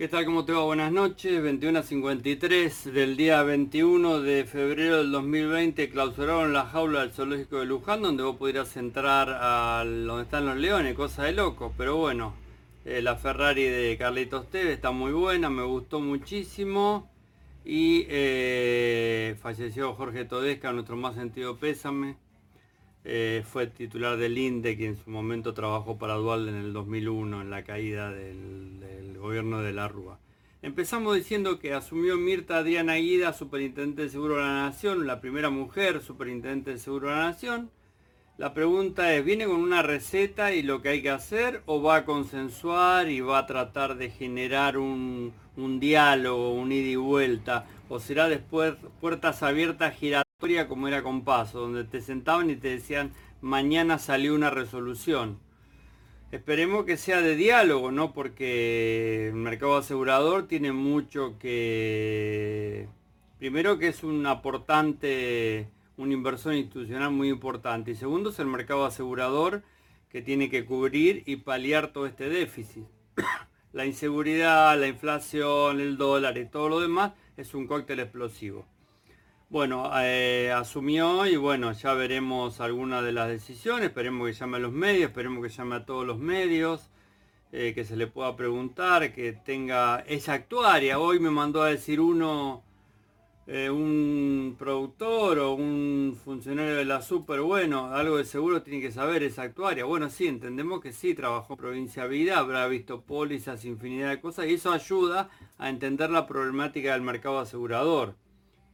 ¿Qué tal? ¿Cómo te va? Buenas noches. 21.53 del día 21 de febrero del 2020 clausuraron la jaula del zoológico de Luján donde vos pudieras entrar a donde están los leones, cosa de loco. Pero bueno, eh, la Ferrari de Carlitos Tevez está muy buena, me gustó muchísimo. Y eh, falleció Jorge Todesca, nuestro más sentido pésame. Eh, fue titular del INDE, que en su momento trabajó para Dualde en el 2001, en la caída del, gobierno de la Rúa. Empezamos diciendo que asumió Mirta Diana Guida, Superintendente de Seguro de la Nación, la primera mujer Superintendente de Seguro de la Nación. La pregunta es, ¿viene con una receta y lo que hay que hacer o va a consensuar y va a tratar de generar un, diálogo, un ida y vuelta? ¿O será después puertas abiertas girando? como era con paso, donde te sentaban y te decían, mañana salió una resolución. Esperemos que sea de diálogo, ¿no? Porque el mercado asegurador tiene mucho que... Primero que es un aportante, una inversión institucional muy importante. Y segundo es el mercado asegurador que tiene que cubrir y paliar todo este déficit. la inseguridad, la inflación, el dólar y todo lo demás es un cóctel explosivo. Bueno, eh, asumió y bueno, ya veremos algunas de las decisiones, esperemos que llame a los medios, esperemos que llame a todos los medios, eh, que se le pueda preguntar, que tenga esa actuaria. Hoy me mandó a decir uno, eh, un productor o un funcionario de la super, bueno, algo de seguro tiene que saber esa actuaria. Bueno, sí, entendemos que sí, trabajó en Provincia Vida, habrá visto pólizas, infinidad de cosas y eso ayuda a entender la problemática del mercado asegurador.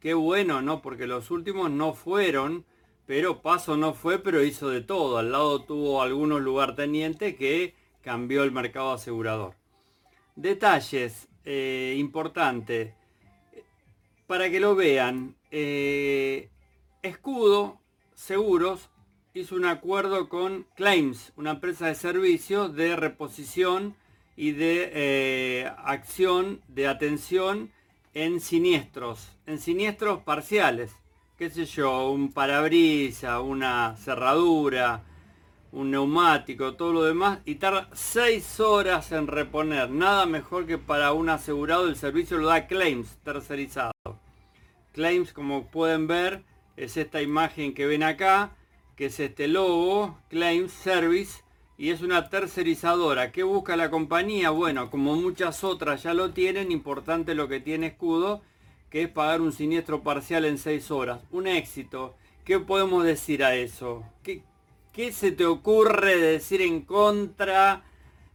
Qué bueno, ¿no? Porque los últimos no fueron, pero Paso no fue, pero hizo de todo. Al lado tuvo algunos lugartenientes que cambió el mercado asegurador. Detalles eh, importantes. Para que lo vean, eh, Escudo Seguros hizo un acuerdo con Claims, una empresa de servicios de reposición y de eh, acción de atención en siniestros, en siniestros parciales, qué sé yo, un parabrisa, una cerradura, un neumático, todo lo demás, y tarda 6 horas en reponer. Nada mejor que para un asegurado el servicio lo da Claims, tercerizado. Claims, como pueden ver, es esta imagen que ven acá, que es este logo, Claims Service, y es una tercerizadora. ¿Qué busca la compañía? Bueno, como muchas otras ya lo tienen, importante lo que tiene Escudo, que es pagar un siniestro parcial en 6 horas. Un éxito. ¿Qué podemos decir a eso? ¿Qué, qué se te ocurre decir en contra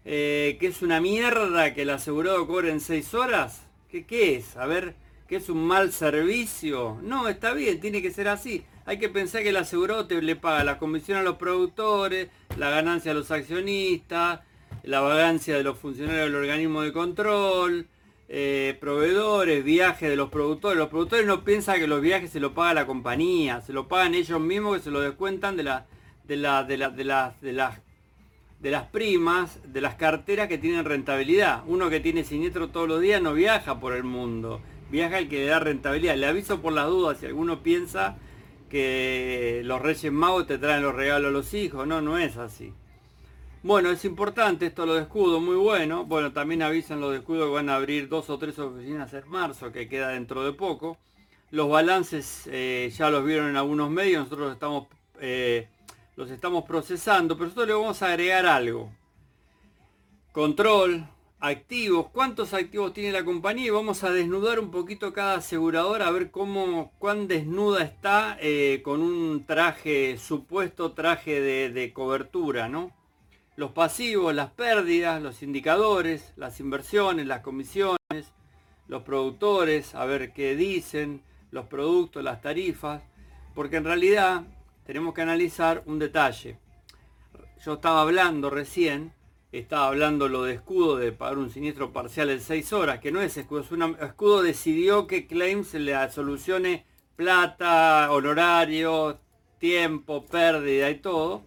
eh, que es una mierda que el asegurado cobre en 6 horas? ¿Qué, ¿Qué es? A ver, ¿qué es un mal servicio? No, está bien, tiene que ser así. Hay que pensar que el asegurado te le paga la comisión a los productores, la ganancia a los accionistas, la vagancia de los funcionarios del organismo de control, eh, proveedores, viajes de los productores. Los productores no piensan que los viajes se lo paga la compañía, se lo pagan ellos mismos que se lo descuentan de, la, de, la, de, la, de, de, las, de las primas, de las carteras que tienen rentabilidad. Uno que tiene siniestro todos los días no viaja por el mundo, viaja el que le da rentabilidad. Le aviso por las dudas si alguno piensa que los Reyes Magos te traen los regalos a los hijos. No, no es así. Bueno, es importante esto lo de escudo, muy bueno. Bueno, también avisan los de escudo que van a abrir dos o tres oficinas en marzo, que queda dentro de poco. Los balances eh, ya los vieron en algunos medios, nosotros estamos, eh, los estamos procesando, pero nosotros le vamos a agregar algo. Control, activos, cuántos activos tiene la compañía y vamos a desnudar un poquito cada asegurador a ver cómo, cuán desnuda está eh, con un traje, supuesto traje de, cobertura, ¿no? Los pasivos, las pérdidas, los indicadores, las inversiones, las comisiones, los productores, a ver qué dicen, los productos, las tarifas, porque en realidad tenemos que analizar un detalle. Yo estaba hablando recién estaba hablando lo de escudo de pagar un siniestro parcial en 6 horas, que no es escudo, es una, escudo decidió que Claims le solucione plata, honorario, tiempo, pérdida y todo.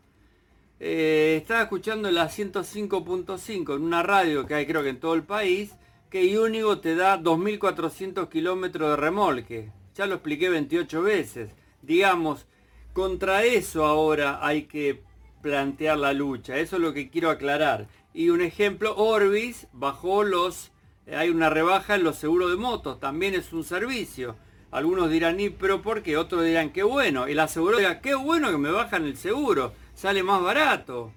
Eh, estaba escuchando la 105.5 en una radio que hay creo que en todo el país, que Únigo te da 2.400 kilómetros de remolque. Ya lo expliqué 28 veces. Digamos, contra eso ahora hay que plantear la lucha. Eso es lo que quiero aclarar. Y un ejemplo, Orbis bajó los hay una rebaja en los seguros de motos, también es un servicio. Algunos dirán, ¿y pero por qué? Otros dirán, qué bueno. Y la aseguradora, qué bueno que me bajan el seguro, sale más barato.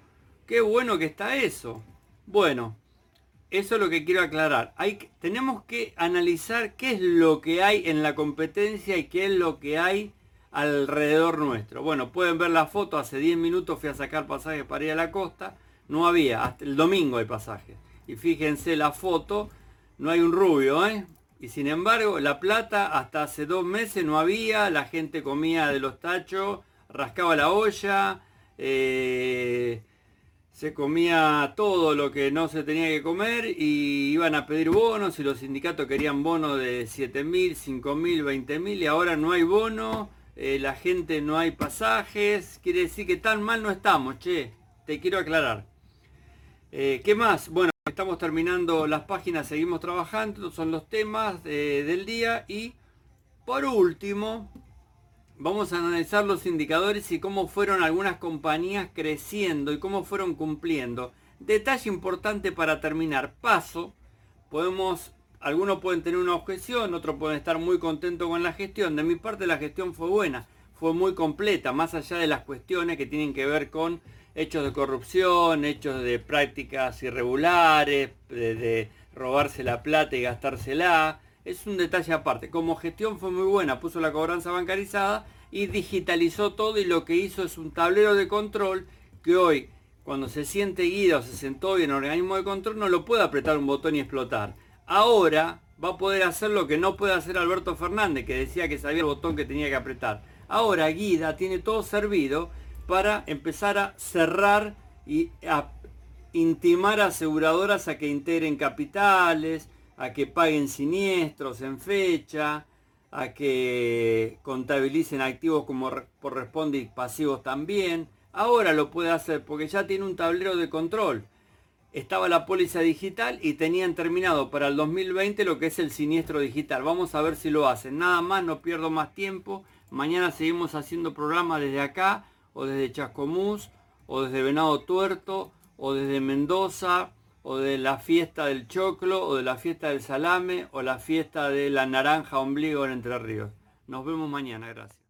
Qué bueno que está eso. Bueno, eso es lo que quiero aclarar. Hay, tenemos que analizar qué es lo que hay en la competencia y qué es lo que hay alrededor nuestro. Bueno, pueden ver la foto, hace 10 minutos fui a sacar pasajes para ir a la costa, no había, hasta el domingo hay pasajes. Y fíjense la foto, no hay un rubio, ¿eh? Y sin embargo, La Plata hasta hace dos meses no había, la gente comía de los tachos, rascaba la olla, eh, se comía todo lo que no se tenía que comer y iban a pedir bonos y los sindicatos querían bonos de 7 mil, 5 mil, 20 mil y ahora no hay bono, eh, la gente no hay pasajes, quiere decir que tan mal no estamos, che, te quiero aclarar. Eh, ¿Qué más? Bueno, estamos terminando las páginas, seguimos trabajando, son los temas del día y por último, vamos a analizar los indicadores y cómo fueron algunas compañías creciendo y cómo fueron cumpliendo. Detalle importante para terminar. Paso, podemos, algunos pueden tener una objeción, otros pueden estar muy contentos con la gestión. De mi parte la gestión fue buena, fue muy completa, más allá de las cuestiones que tienen que ver con hechos de corrupción, hechos de prácticas irregulares, de, robarse la plata y gastársela es un detalle aparte. Como gestión fue muy buena, puso la cobranza bancarizada y digitalizó todo y lo que hizo es un tablero de control que hoy, cuando se siente guida o se sentó en organismo de control, no lo puede apretar un botón y explotar. Ahora va a poder hacer lo que no puede hacer Alberto Fernández, que decía que sabía el botón que tenía que apretar. Ahora Guida tiene todo servido para empezar a cerrar y a intimar a aseguradoras a que integren capitales, a que paguen siniestros en fecha, a que contabilicen activos como corresponde y pasivos también. Ahora lo puede hacer porque ya tiene un tablero de control. Estaba la póliza digital y tenían terminado para el 2020 lo que es el siniestro digital. Vamos a ver si lo hacen. Nada más, no pierdo más tiempo. Mañana seguimos haciendo programas desde acá, o desde Chascomús, o desde Venado Tuerto, o desde Mendoza, o de la fiesta del choclo, o de la fiesta del salame, o la fiesta de la naranja ombligo en Entre Ríos. Nos vemos mañana, gracias.